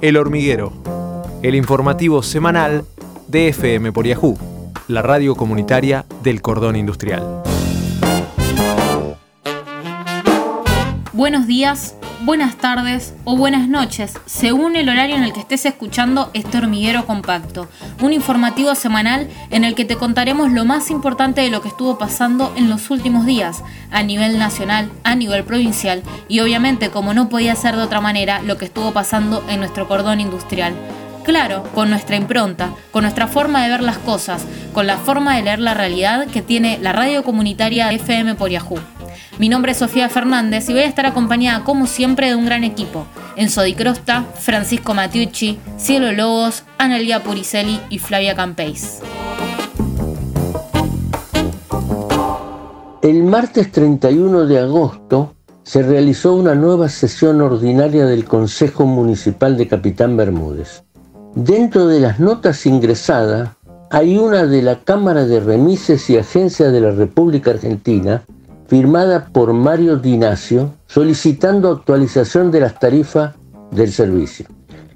El Hormiguero, el informativo semanal de FM por Yahoo, la radio comunitaria del cordón industrial. Buenos días, buenas tardes o buenas noches, según el horario en el que estés escuchando este hormiguero compacto, un informativo semanal en el que te contaremos lo más importante de lo que estuvo pasando en los últimos días, a nivel nacional, a nivel provincial y obviamente, como no podía ser de otra manera, lo que estuvo pasando en nuestro cordón industrial. Claro, con nuestra impronta, con nuestra forma de ver las cosas, con la forma de leer la realidad que tiene la radio comunitaria FM por Yahoo. Mi nombre es Sofía Fernández y voy a estar acompañada como siempre de un gran equipo. Enzo Di Francisco Matiucci, Cielo Lobos, Analia Puricelli y Flavia Campeis. El martes 31 de agosto se realizó una nueva sesión ordinaria del Consejo Municipal de Capitán Bermúdez. Dentro de las notas ingresadas hay una de la Cámara de Remises y Agencias de la República Argentina firmada por Mario Dinacio solicitando actualización de las tarifas del servicio.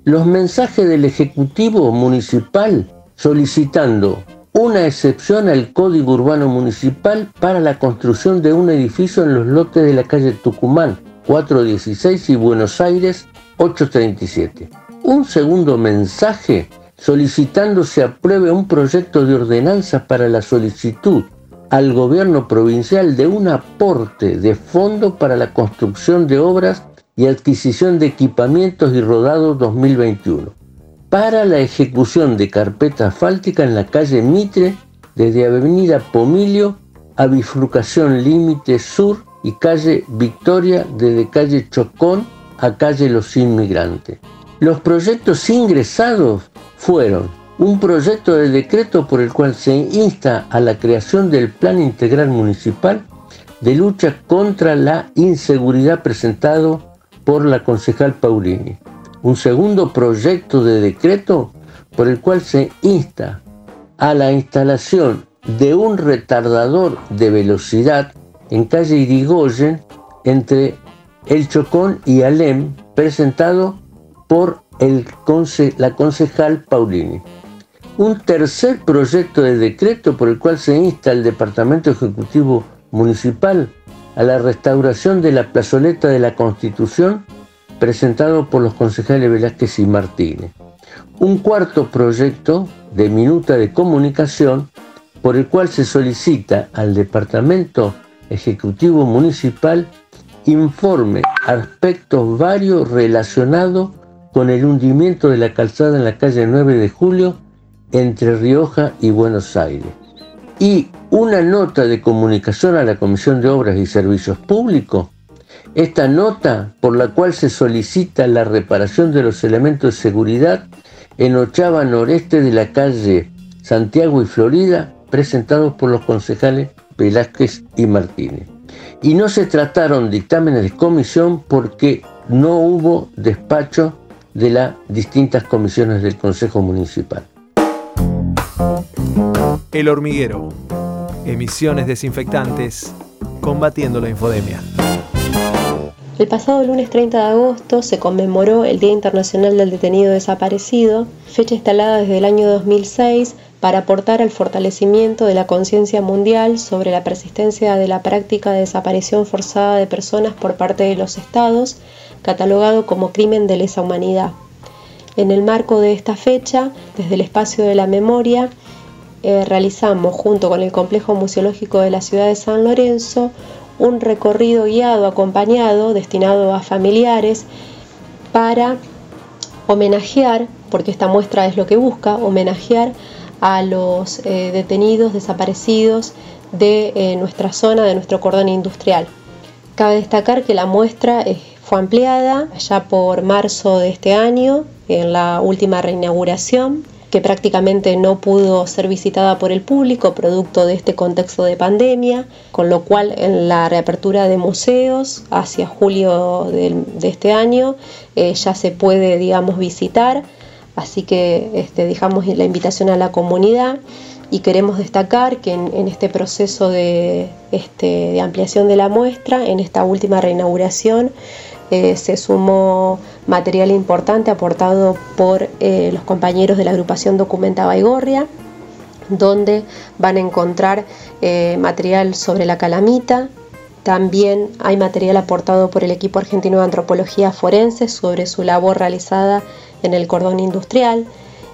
Los mensajes del Ejecutivo Municipal solicitando una excepción al Código Urbano Municipal para la construcción de un edificio en los lotes de la calle Tucumán 416 y Buenos Aires 837. Un segundo mensaje solicitando se apruebe un proyecto de ordenanza para la solicitud al gobierno provincial de un aporte de fondo para la construcción de obras y adquisición de equipamientos y rodados 2021 para la ejecución de carpeta asfáltica en la calle Mitre desde Avenida Pomilio a bifurcación Límite Sur y calle Victoria desde calle Chocón a calle Los Inmigrantes. Los proyectos ingresados fueron un proyecto de decreto por el cual se insta a la creación del Plan Integral Municipal de lucha contra la inseguridad presentado por la concejal Paulini. Un segundo proyecto de decreto por el cual se insta a la instalación de un retardador de velocidad en calle Irigoyen entre El Chocón y Alem, presentado por la concejal Paulini un tercer proyecto de decreto por el cual se insta al Departamento Ejecutivo Municipal a la restauración de la plazoleta de la Constitución presentado por los concejales Velázquez y Martínez. Un cuarto proyecto de minuta de comunicación por el cual se solicita al Departamento Ejecutivo Municipal informe aspectos varios relacionados con el hundimiento de la calzada en la calle 9 de julio entre Rioja y Buenos Aires. Y una nota de comunicación a la Comisión de Obras y Servicios Públicos. Esta nota por la cual se solicita la reparación de los elementos de seguridad en Ochava Noreste de la calle Santiago y Florida, presentados por los concejales Velázquez y Martínez. Y no se trataron dictámenes de comisión porque no hubo despacho de las distintas comisiones del Consejo Municipal. El hormiguero. Emisiones desinfectantes combatiendo la infodemia. El pasado lunes 30 de agosto se conmemoró el Día Internacional del Detenido Desaparecido, fecha instalada desde el año 2006 para aportar al fortalecimiento de la conciencia mundial sobre la persistencia de la práctica de desaparición forzada de personas por parte de los estados, catalogado como crimen de lesa humanidad. En el marco de esta fecha, desde el espacio de la memoria, eh, realizamos junto con el Complejo Museológico de la ciudad de San Lorenzo un recorrido guiado acompañado destinado a familiares para homenajear, porque esta muestra es lo que busca, homenajear a los eh, detenidos desaparecidos de eh, nuestra zona, de nuestro cordón industrial. Cabe destacar que la muestra fue ampliada ya por marzo de este año, en la última reinauguración, que prácticamente no pudo ser visitada por el público producto de este contexto de pandemia, con lo cual en la reapertura de museos hacia julio de, este año eh, ya se puede, digamos, visitar. Así que este, dejamos la invitación a la comunidad y queremos destacar que en, este proceso de, este, de ampliación de la muestra, en esta última reinauguración, eh, se sumó material importante aportado por eh, los compañeros de la agrupación Documenta Baigorria, donde van a encontrar eh, material sobre la calamita. También hay material aportado por el equipo argentino de antropología forense sobre su labor realizada en el cordón industrial.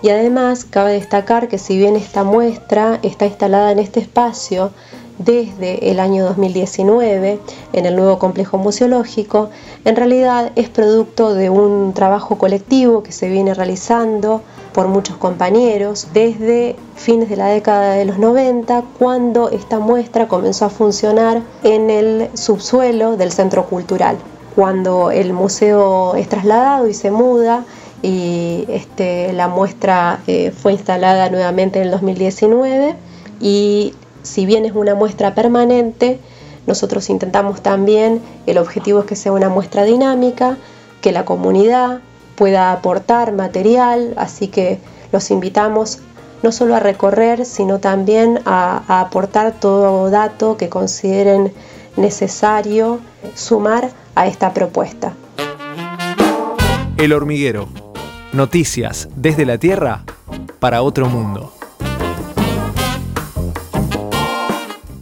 Y además cabe destacar que si bien esta muestra está instalada en este espacio, desde el año 2019 en el nuevo complejo museológico, en realidad es producto de un trabajo colectivo que se viene realizando por muchos compañeros desde fines de la década de los 90, cuando esta muestra comenzó a funcionar en el subsuelo del centro cultural. Cuando el museo es trasladado y se muda, y este, la muestra eh, fue instalada nuevamente en el 2019 y si bien es una muestra permanente, nosotros intentamos también, el objetivo es que sea una muestra dinámica, que la comunidad pueda aportar material, así que los invitamos no solo a recorrer, sino también a, aportar todo dato que consideren necesario sumar a esta propuesta. El hormiguero. Noticias desde la Tierra para otro mundo.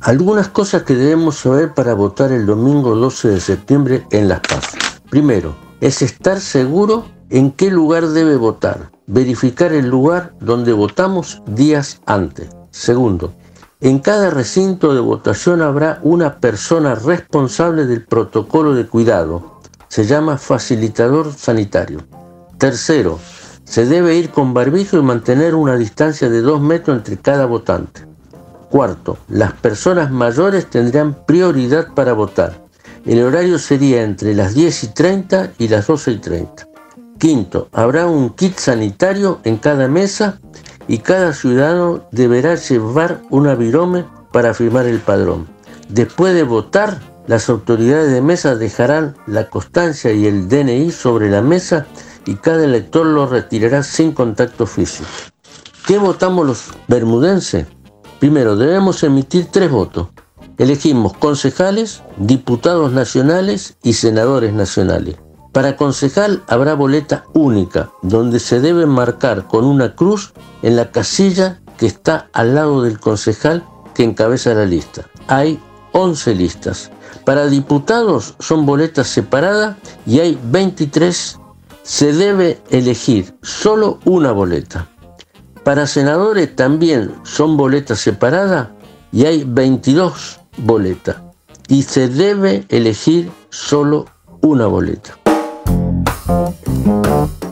Algunas cosas que debemos saber para votar el domingo 12 de septiembre en Las Paz. Primero, es estar seguro en qué lugar debe votar. Verificar el lugar donde votamos días antes. Segundo, en cada recinto de votación habrá una persona responsable del protocolo de cuidado. Se llama facilitador sanitario. Tercero, se debe ir con barbijo y mantener una distancia de dos metros entre cada votante. Cuarto, las personas mayores tendrán prioridad para votar. El horario sería entre las 10 y 30 y las 12 y 30. Quinto, habrá un kit sanitario en cada mesa y cada ciudadano deberá llevar una virome para firmar el padrón. Después de votar, las autoridades de mesa dejarán la constancia y el DNI sobre la mesa y cada elector lo retirará sin contacto físico. ¿Qué votamos los bermudenses? Primero, debemos emitir tres votos. Elegimos concejales, diputados nacionales y senadores nacionales. Para concejal habrá boleta única, donde se debe marcar con una cruz en la casilla que está al lado del concejal que encabeza la lista. Hay 11 listas. Para diputados son boletas separadas y hay 23. Se debe elegir solo una boleta. Para senadores también son boletas separadas y hay 22 boletas. Y se debe elegir solo una boleta.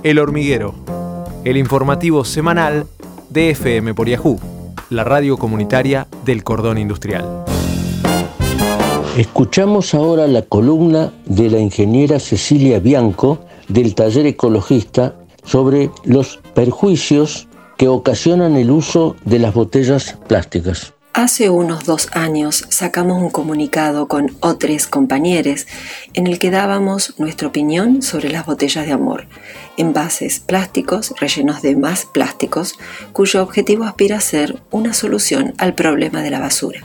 El hormiguero. El informativo semanal de FM por Yahoo, la radio comunitaria del cordón industrial. Escuchamos ahora la columna de la ingeniera Cecilia Bianco del taller ecologista sobre los perjuicios que ocasionan el uso de las botellas plásticas. Hace unos dos años sacamos un comunicado con otros compañeros en el que dábamos nuestra opinión sobre las botellas de amor, envases plásticos rellenos de más plásticos, cuyo objetivo aspira a ser una solución al problema de la basura.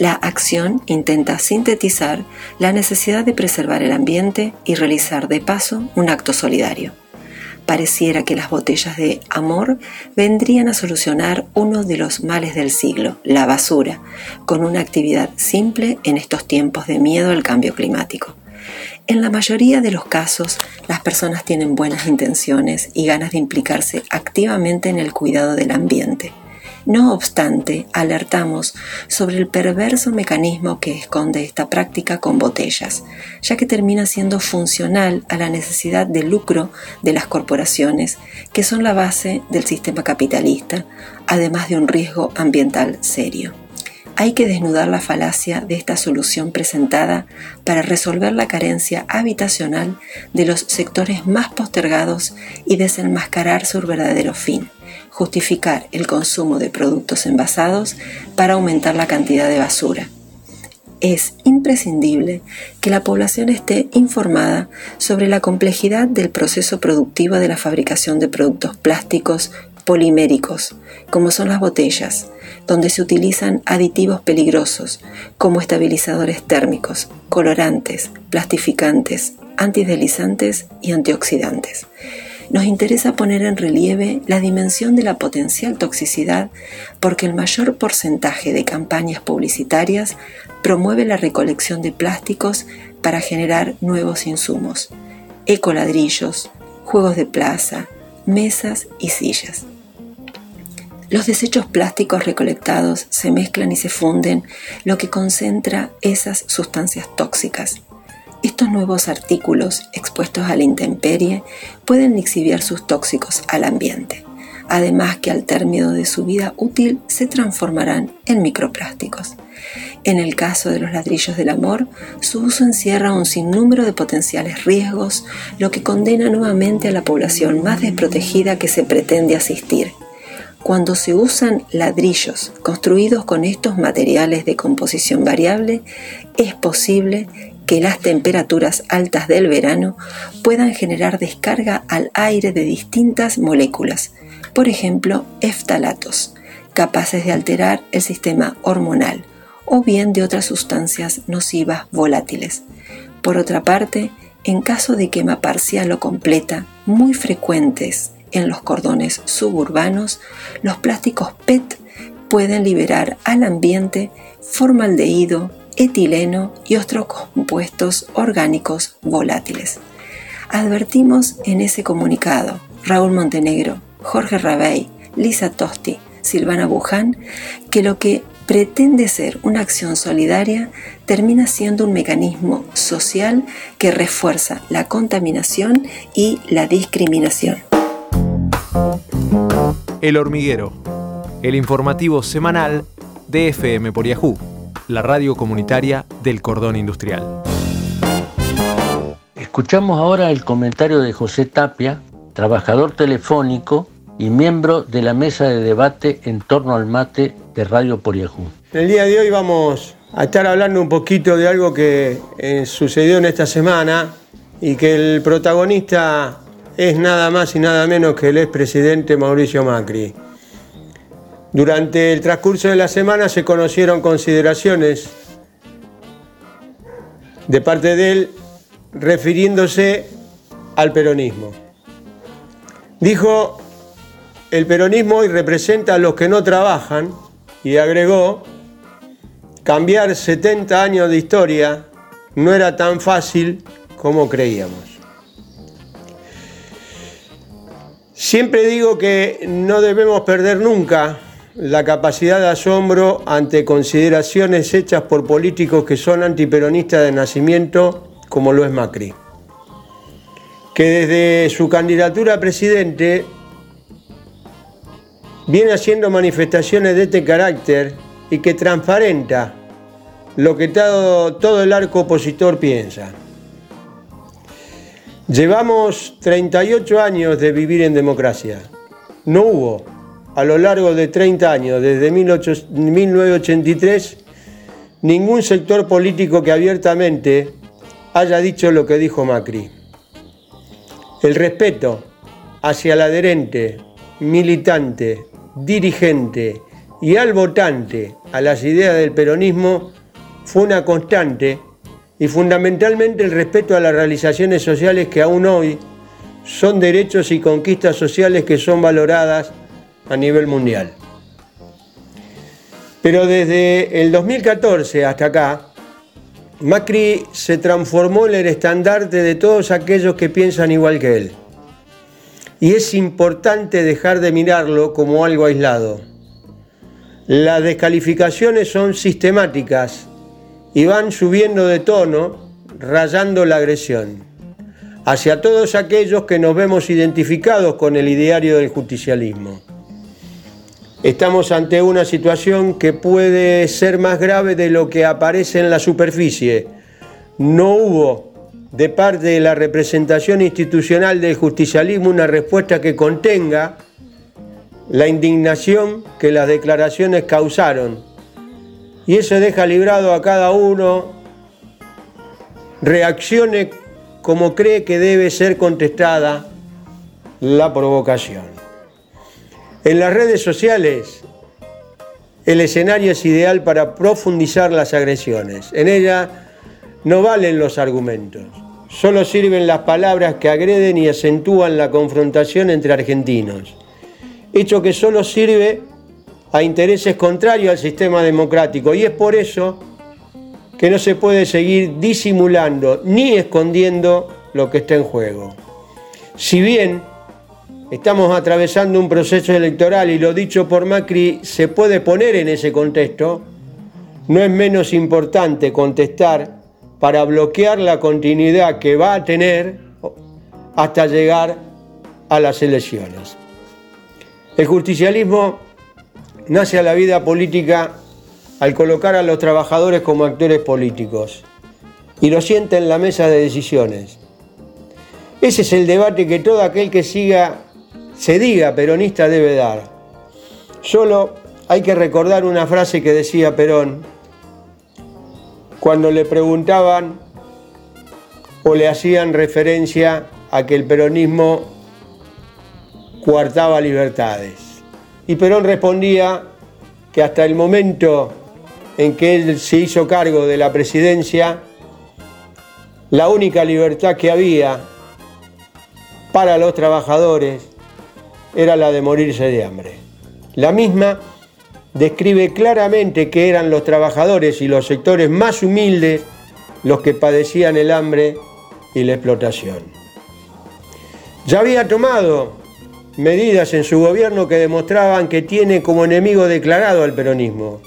La acción intenta sintetizar la necesidad de preservar el ambiente y realizar de paso un acto solidario pareciera que las botellas de amor vendrían a solucionar uno de los males del siglo, la basura, con una actividad simple en estos tiempos de miedo al cambio climático. En la mayoría de los casos, las personas tienen buenas intenciones y ganas de implicarse activamente en el cuidado del ambiente. No obstante, alertamos sobre el perverso mecanismo que esconde esta práctica con botellas, ya que termina siendo funcional a la necesidad de lucro de las corporaciones, que son la base del sistema capitalista, además de un riesgo ambiental serio. Hay que desnudar la falacia de esta solución presentada para resolver la carencia habitacional de los sectores más postergados y desenmascarar su verdadero fin justificar el consumo de productos envasados para aumentar la cantidad de basura. Es imprescindible que la población esté informada sobre la complejidad del proceso productivo de la fabricación de productos plásticos poliméricos, como son las botellas, donde se utilizan aditivos peligrosos como estabilizadores térmicos, colorantes, plastificantes, antideslizantes y antioxidantes. Nos interesa poner en relieve la dimensión de la potencial toxicidad porque el mayor porcentaje de campañas publicitarias promueve la recolección de plásticos para generar nuevos insumos, ecoladrillos, juegos de plaza, mesas y sillas. Los desechos plásticos recolectados se mezclan y se funden, lo que concentra esas sustancias tóxicas. Estos nuevos artículos expuestos a la intemperie pueden exhibir sus tóxicos al ambiente, además que al término de su vida útil se transformarán en microplásticos. En el caso de los ladrillos del amor, su uso encierra un sinnúmero de potenciales riesgos, lo que condena nuevamente a la población más desprotegida que se pretende asistir. Cuando se usan ladrillos construidos con estos materiales de composición variable, es posible que las temperaturas altas del verano puedan generar descarga al aire de distintas moléculas, por ejemplo, eftalatos, capaces de alterar el sistema hormonal, o bien de otras sustancias nocivas volátiles. Por otra parte, en caso de quema parcial o completa, muy frecuentes en los cordones suburbanos, los plásticos PET pueden liberar al ambiente formaldehído, etileno y otros compuestos orgánicos volátiles. Advertimos en ese comunicado Raúl Montenegro, Jorge Rabey, Lisa Tosti, Silvana Buján, que lo que pretende ser una acción solidaria termina siendo un mecanismo social que refuerza la contaminación y la discriminación. El hormiguero, el informativo semanal de FM por Yahoo, la radio comunitaria del cordón industrial. Escuchamos ahora el comentario de José Tapia, trabajador telefónico y miembro de la mesa de debate en torno al mate de Radio Poriajú. El día de hoy vamos a estar hablando un poquito de algo que eh, sucedió en esta semana y que el protagonista es nada más y nada menos que el expresidente Mauricio Macri. Durante el transcurso de la semana se conocieron consideraciones de parte de él refiriéndose al peronismo. Dijo el peronismo hoy representa a los que no trabajan y agregó, cambiar 70 años de historia no era tan fácil como creíamos. Siempre digo que no debemos perder nunca la capacidad de asombro ante consideraciones hechas por políticos que son antiperonistas de nacimiento, como lo es Macri, que desde su candidatura a presidente viene haciendo manifestaciones de este carácter y que transparenta lo que todo, todo el arco opositor piensa. Llevamos 38 años de vivir en democracia. No hubo, a lo largo de 30 años, desde 1983, ningún sector político que abiertamente haya dicho lo que dijo Macri. El respeto hacia el adherente, militante, dirigente y al votante a las ideas del peronismo fue una constante y fundamentalmente el respeto a las realizaciones sociales que aún hoy son derechos y conquistas sociales que son valoradas a nivel mundial. Pero desde el 2014 hasta acá, Macri se transformó en el estandarte de todos aquellos que piensan igual que él y es importante dejar de mirarlo como algo aislado. Las descalificaciones son sistemáticas y van subiendo de tono, rayando la agresión, hacia todos aquellos que nos vemos identificados con el ideario del justicialismo. Estamos ante una situación que puede ser más grave de lo que aparece en la superficie. No hubo de parte de la representación institucional del justicialismo una respuesta que contenga la indignación que las declaraciones causaron. Y eso deja librado a cada uno reaccione como cree que debe ser contestada la provocación. En las redes sociales el escenario es ideal para profundizar las agresiones. En ella no valen los argumentos, Solo sirven las palabras que agreden y acentúan la confrontación entre argentinos. Hecho que solo sirve a intereses contrarios al sistema democrático. Y es por eso que no se puede seguir disimulando ni escondiendo lo que está en juego. Si bien estamos atravesando un proceso electoral y lo dicho por Macri se puede poner en ese contexto, no es menos importante contestar para bloquear la continuidad que va a tener hasta llegar a las elecciones. El justicialismo nace a la vida política al colocar a los trabajadores como actores políticos y lo siente en la mesa de decisiones. Ese es el debate que todo aquel que siga, se diga peronista debe dar. Solo hay que recordar una frase que decía Perón cuando le preguntaban o le hacían referencia a que el peronismo coartaba libertades. Y Perón respondía que hasta el momento en que él se hizo cargo de la presidencia, la única libertad que había para los trabajadores era la de morirse de hambre. La misma describe claramente que eran los trabajadores y los sectores más humildes los que padecían el hambre y la explotación. Ya había tomado medidas en su gobierno que demostraban que tiene como enemigo declarado al peronismo.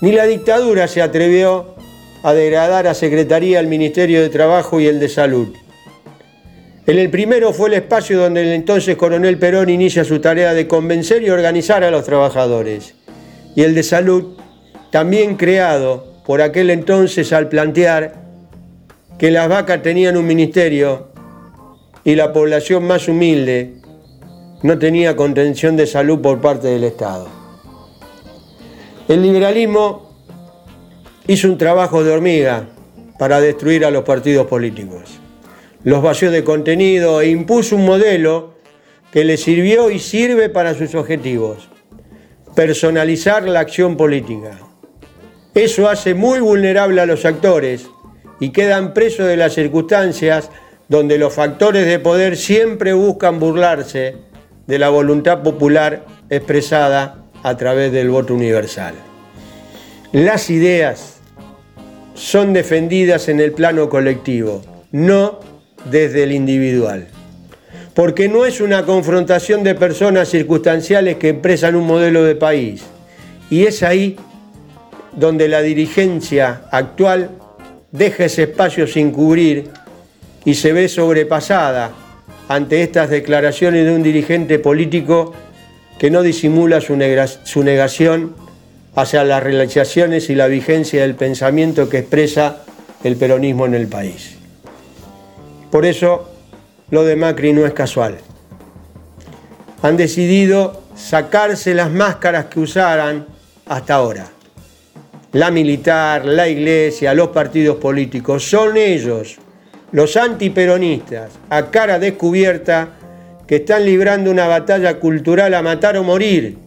Ni la dictadura se atrevió a degradar a Secretaría el Ministerio de Trabajo y el de Salud. En el primero fue el espacio donde el entonces coronel Perón inicia su tarea de convencer y organizar a los trabajadores y el de salud, también creado por aquel entonces al plantear que las vacas tenían un ministerio y la población más humilde no tenía contención de salud por parte del Estado. El liberalismo hizo un trabajo de hormiga para destruir a los partidos políticos. Los vació de contenido e impuso un modelo que le sirvió y sirve para sus objetivos personalizar la acción política. Eso hace muy vulnerable a los actores y quedan presos de las circunstancias donde los factores de poder siempre buscan burlarse de la voluntad popular expresada a través del voto universal. Las ideas son defendidas en el plano colectivo, no desde el individual porque no es una confrontación de personas circunstanciales que expresan un modelo de país. Y es ahí donde la dirigencia actual deja ese espacio sin cubrir y se ve sobrepasada ante estas declaraciones de un dirigente político que no disimula su, negación hacia las realizaciones y la vigencia del pensamiento que expresa el peronismo en el país. Por eso lo de Macri no es casual. Han decidido sacarse las máscaras que usaran hasta ahora. La militar, la iglesia, los partidos políticos, son ellos, los antiperonistas, a cara descubierta, que están librando una batalla cultural a matar o morir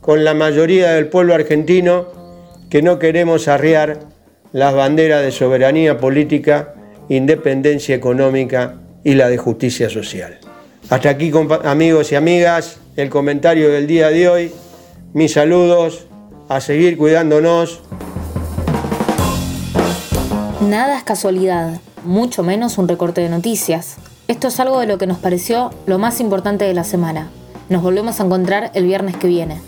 con la mayoría del pueblo argentino que no queremos arriar las banderas de soberanía política, independencia económica y la de justicia social. Hasta aquí, amigos y amigas, el comentario del día de hoy. Mis saludos, a seguir cuidándonos. Nada es casualidad, mucho menos un recorte de noticias. Esto es algo de lo que nos pareció lo más importante de la semana. Nos volvemos a encontrar el viernes que viene.